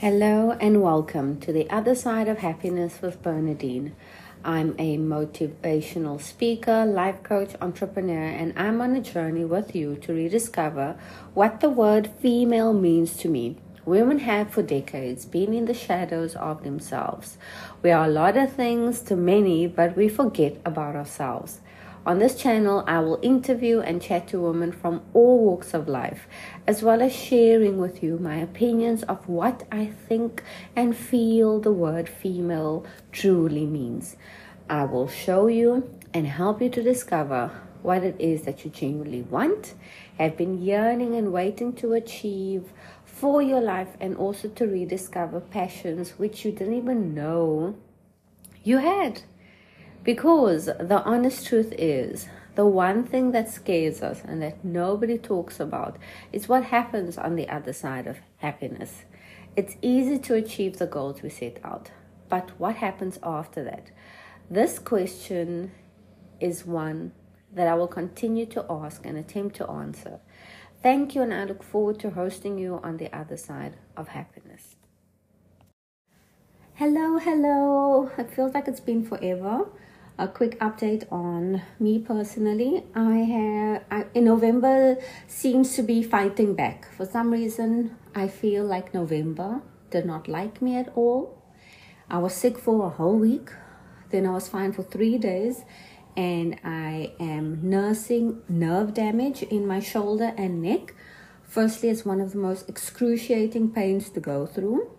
Hello and welcome to the other side of happiness with Bernadene. I'm a motivational speaker, life coach, entrepreneur, and I'm on a journey with you to rediscover what the word female means to me. Women have for decades been in the shadows of themselves. We are a lot of things to many, but we forget about ourselves. On this channel, I will interview and chat to women from all walks of life, as well as sharing with you my opinions of what I think and feel the word female truly means. I will show you and help you to discover what it is that you genuinely want, have been yearning and waiting to achieve for your life, and also to rediscover passions which you didn't even know you had. Because the honest truth is, the one thing that scares us and that nobody talks about is what happens on the other side of happiness. It's easy to achieve the goals we set out, but what happens after that? This question is one that I will continue to ask and attempt to answer. Thank you, and I look forward to hosting you on the other side of happiness. Hello, hello. It feels like it's been forever a quick update on me personally. I have I, in November seems to be fighting back. For some reason, I feel like November did not like me at all. I was sick for a whole week. Then I was fine for three days, and I am nursing nerve damage in my shoulder and neck. Firstly, it's one of the most excruciating pains to go through.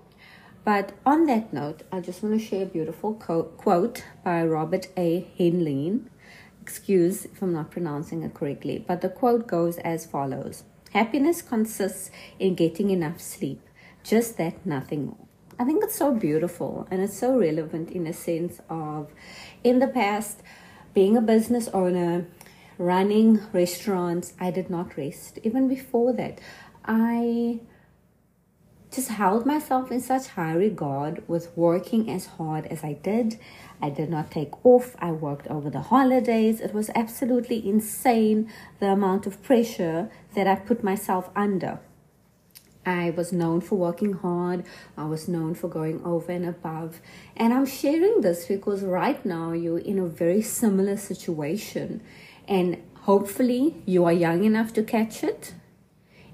But on that note, I just want to share a beautiful quote by Robert A. Heinlein. Excuse if I'm not pronouncing it correctly, but the quote goes as follows Happiness consists in getting enough sleep, just that, nothing more. I think it's so beautiful and it's so relevant in a sense of in the past, being a business owner, running restaurants, I did not rest. Even before that, I just held myself in such high regard with working as hard as I did. I did not take off. I worked over the holidays. It was absolutely insane the amount of pressure that I put myself under. I was known for working hard. I was known for going over and above. And I'm sharing this because right now you're in a very similar situation. And hopefully you are young enough to catch it.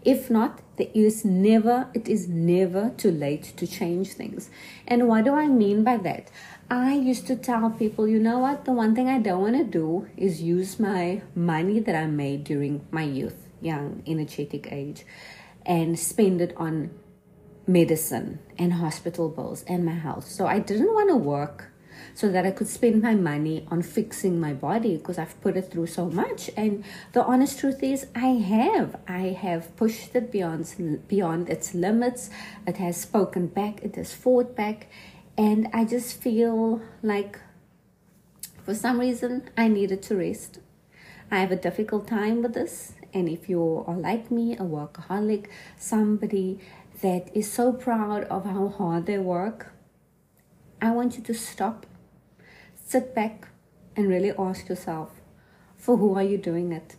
If not, there is never, it is never too late to change things. And what do I mean by that? I used to tell people, you know what, the one thing I don't want to do is use my money that I made during my youth, young, energetic age, and spend it on medicine and hospital bills and my health. So I didn't want to work so that I could spend my money on fixing my body because I've put it through so much. And the honest truth is, I have. I have pushed it beyond beyond its limits. It has spoken back. It has fought back, and I just feel like, for some reason, I needed to rest. I have a difficult time with this, and if you are like me, a workaholic, somebody that is so proud of how hard they work, I want you to stop sit back and really ask yourself for who are you doing it?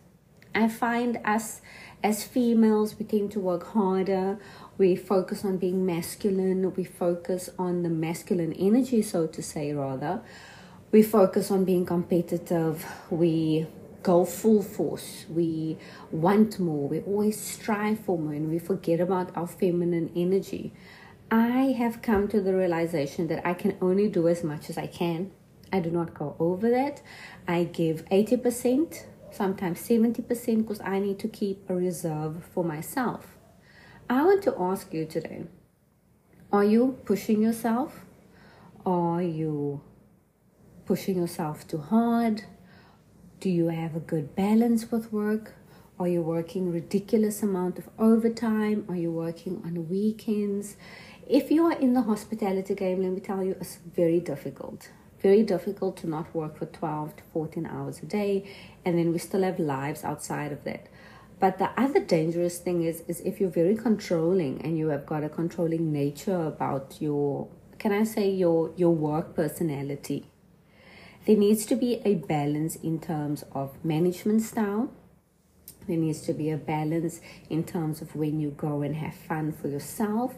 I find us as females we tend to work harder. We focus on being masculine. We focus on the masculine energy so to say rather. We focus on being competitive. We go full force. We want more. We always strive for more and we forget about our feminine energy. I have come to the realization that i can only do as much as i can I do not go over that. I give 80%, sometimes 70% because I need to keep a reserve for myself. I want to ask you today are you pushing yourself? Are you pushing yourself too hard? Do you have a good balance with work? Are you working ridiculous amount of overtime? Are you working on weekends? If you are in the hospitality game, let me tell you, it's very difficult very difficult to not work for 12 to 14 hours a day and then we still have lives outside of that but the other dangerous thing is is if you're very controlling and you have got a controlling nature about your can i say your your work personality there needs to be a balance in terms of management style There needs to be a balance in terms of when you go and have fun for yourself.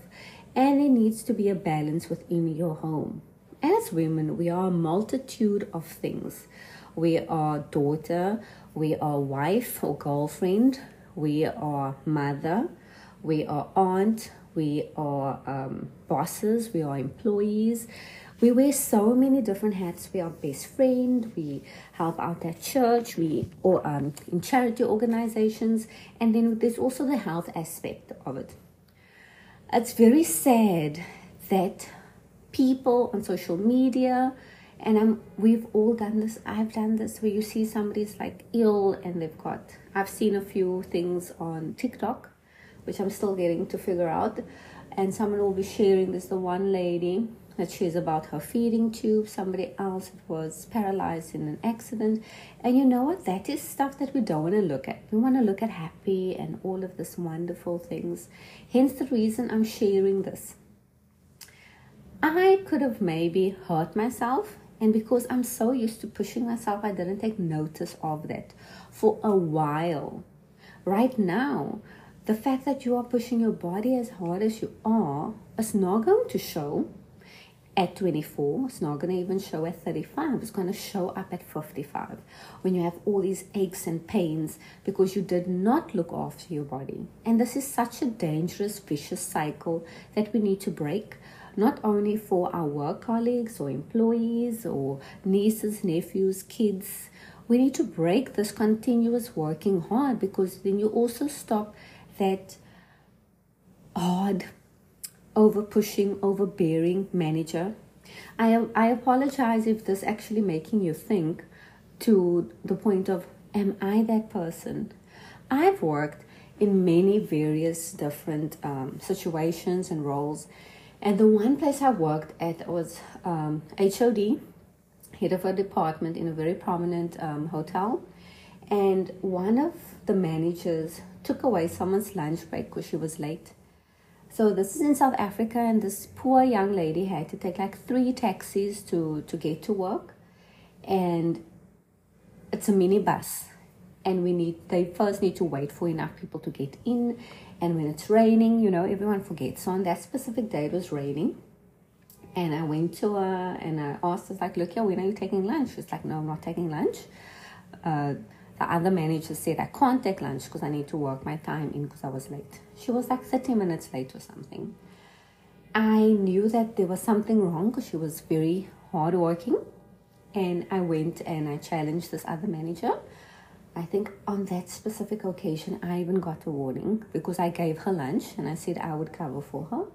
And there needs to be a balance within your home. As women, we are a multitude of things. We are daughter, we are wife or girlfriend, we are mother, we are aunt, we are um, bosses, we are employees. We wear so many different hats. We are best friend, we help out at church, we or um, in charity organizations, and then there's also the health aspect of it. It's very sad that people on social media, and I'm, we've all done this. I've done this where you see somebody's like ill and they've got. I've seen a few things on TikTok, which I'm still getting to figure out, and someone will be sharing this. The one lady that she's about her feeding tube. Somebody else was paralyzed in an accident. And you know what? That is stuff that we don't want to look at. We want to look at happy and all of this wonderful things. Hence the reason I'm sharing this. I could have maybe hurt myself, and because I'm so used to pushing myself, I didn't take notice of that for a while. Right now, the fact that you are pushing your body as hard as you are is not going to show at 24. It's not going to even show at 35. It's going to show up at 55 when you have all these aches and pains because you did not look after your body. And this is such a dangerous, vicious cycle that we need to break. Not only for our work colleagues or employees or nieces, nephews, kids, we need to break this continuous working hard because then you also stop that hard over pushing, overbearing manager. I, I apologize if this actually making you think to the point of, am I that person? I've worked in many various different um, situations and roles. And the one place I worked at was um, HOD, head of a department in a very prominent um, hotel. And one of the managers took away someone's lunch break because she was late. So this is in South Africa, and this poor young lady had to take like three taxis to to get to work, and it's a minibus, and we need they first need to wait for enough people to get in, and when it's raining, you know, everyone forgets. So on that specific day, it was raining, and I went to her and I asked her like, "Look here, when are you taking lunch?" She's like, "No, I'm not taking lunch." Uh, the other manager said I can't take lunch because I need to work my time in because I was late. She was like 30 minutes late or something. I knew that there was something wrong because she was very hardworking. And I went and I challenged this other manager. I think on that specific occasion, I even got a warning because I gave her lunch and I said I would cover for her.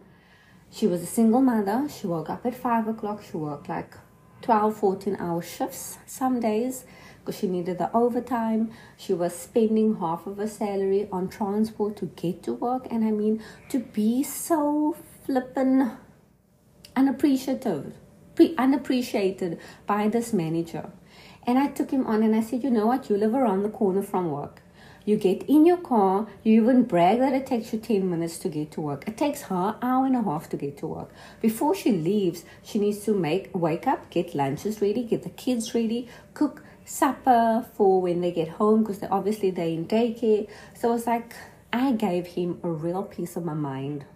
She was a single mother. She woke up at 5 o'clock. She worked like 12, 14 hour shifts some days because she needed the overtime. She was spending half of her salary on transport to get to work. And I mean, to be so flippin' unappreciative, pre- unappreciated by this manager. And I took him on and I said, you know what? You live around the corner from work. You get in your car, you even brag that it takes you 10 minutes to get to work. It takes her hour and a half to get to work. Before she leaves, she needs to make wake up, get lunches ready, get the kids ready, cook supper for when they get home because they obviously they're in daycare. So it's like I gave him a real piece of my mind.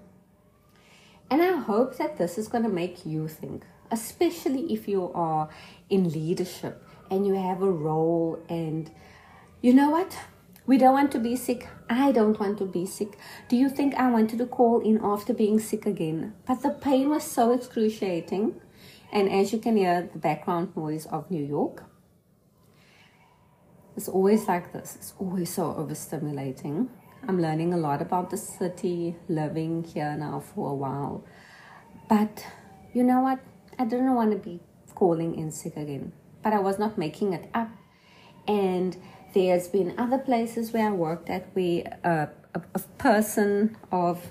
And I hope that this is going to make you think, especially if you are in leadership and you have a role and you know what? We don't want to be sick. I don't want to be sick. Do you think I wanted to call in after being sick again? But the pain was so excruciating. And as you can hear, the background noise of New York. It's always like this. It's always so overstimulating. I'm learning a lot about the city, living here now for a while. But you know what? I didn't want to be calling in sick again. But I was not making it up. And there's been other places where I worked at where uh, a, a person of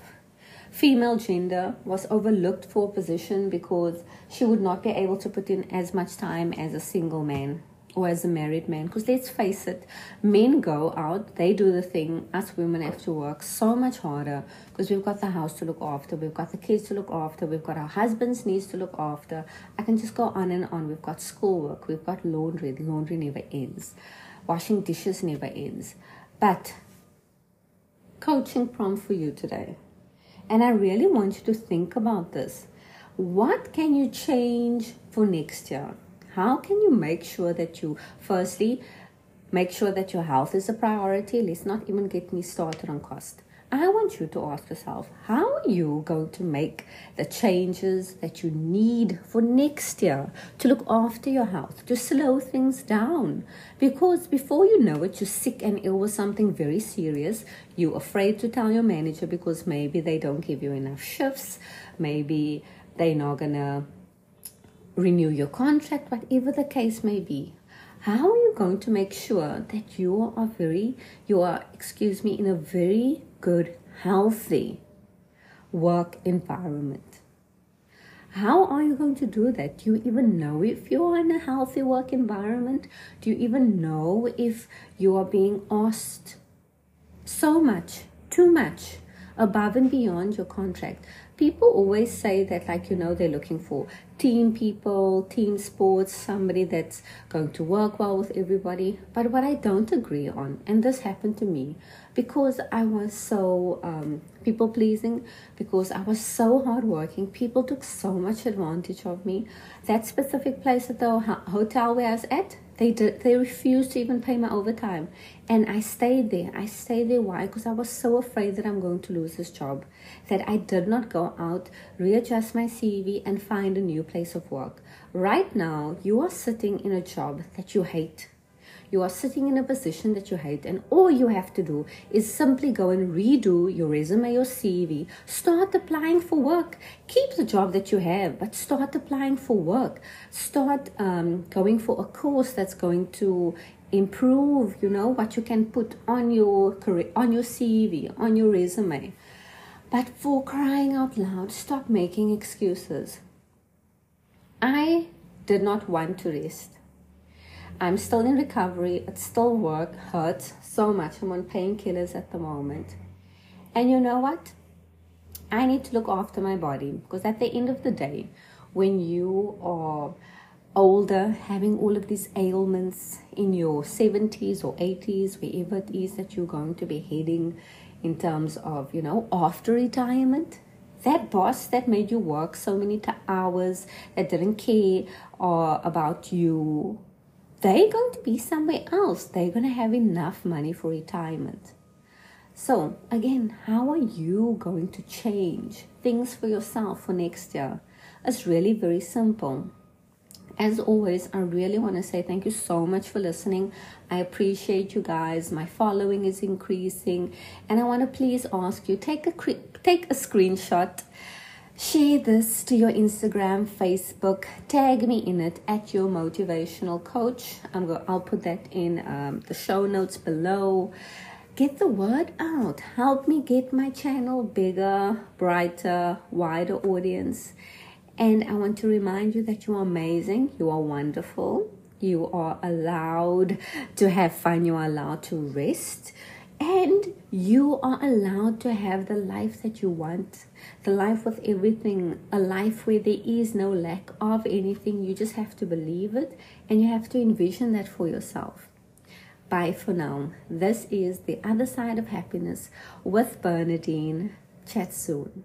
female gender was overlooked for a position because she would not be able to put in as much time as a single man or as a married man. Because let's face it, men go out, they do the thing, us women have to work so much harder because we've got the house to look after, we've got the kids to look after, we've got our husbands' needs to look after. I can just go on and on. We've got schoolwork, we've got laundry, the laundry never ends washing dishes never ends. But coaching prompt for you today. And I really want you to think about this. What can you change for next year? How can you make sure that you, firstly, make sure that your health is a priority? Let's not even get me started on cost. I want you to ask yourself how are you going to make the changes that you need for next year to look after your health, to slow things down? Because before you know it, you're sick and ill with something very serious. You're afraid to tell your manager because maybe they don't give you enough shifts, maybe they're not gonna renew your contract, whatever the case may be how are you going to make sure that you are very you are excuse me in a very good, healthy work environment. How are you going to do that? Do you even know if you are in a healthy work environment? Do you even know if you are being asked so much, too much, above and beyond your contract? People always say that, like, you know, they're looking for team people, team sports, somebody that's going to work well with everybody. But what I don't agree on, and this happened to me because I was so um, people pleasing, because I was so hardworking, people took so much advantage of me. That specific place at the hotel where I was at, they did, they refused to even pay my overtime. And I stayed there. I stayed there. Why? Because I was so afraid that I'm going to lose this job that I did not go out, readjust my CV, and find a new place of work. Right now, you are sitting in a job that you hate. You are sitting in a position that you hate, and all you have to do is simply go and redo your resume, your CV, start applying for work. Keep the job that you have, but start applying for work. Start um, going for a course that's going to improve you know what you can put on your career on your cv on your resume but for crying out loud stop making excuses i did not want to rest I'm still in recovery. It still work hurts so much. I'm on painkillers at the moment. And you know what? I need to look after my body because at the end of the day, when you are older, having all of these ailments in your 70s or 80s, wherever it is that you're going to be heading in terms of, you know, after retirement, that boss that made you work so many hours, that didn't care uh, about you they're going to be somewhere else. They're going to have enough money for retirement. So, again, how are you going to change things for yourself for next year? It's really very simple. As always, I really want to say thank you so much for listening. I appreciate you guys. My following is increasing, and I want to please ask you take a take a screenshot Share this to your Instagram, Facebook, tag me in it at your motivational coach. I'm go- I'll put that in um, the show notes below. Get the word out. Help me get my channel bigger, brighter, wider audience. And I want to remind you that you are amazing, you are wonderful, you are allowed to have fun, you are allowed to rest and you are allowed to have the life that you want the life with everything a life where there is no lack of anything you just have to believe it and you have to envision that for yourself. Bye for now. This is the other side of happiness with Bernadene. Chat soon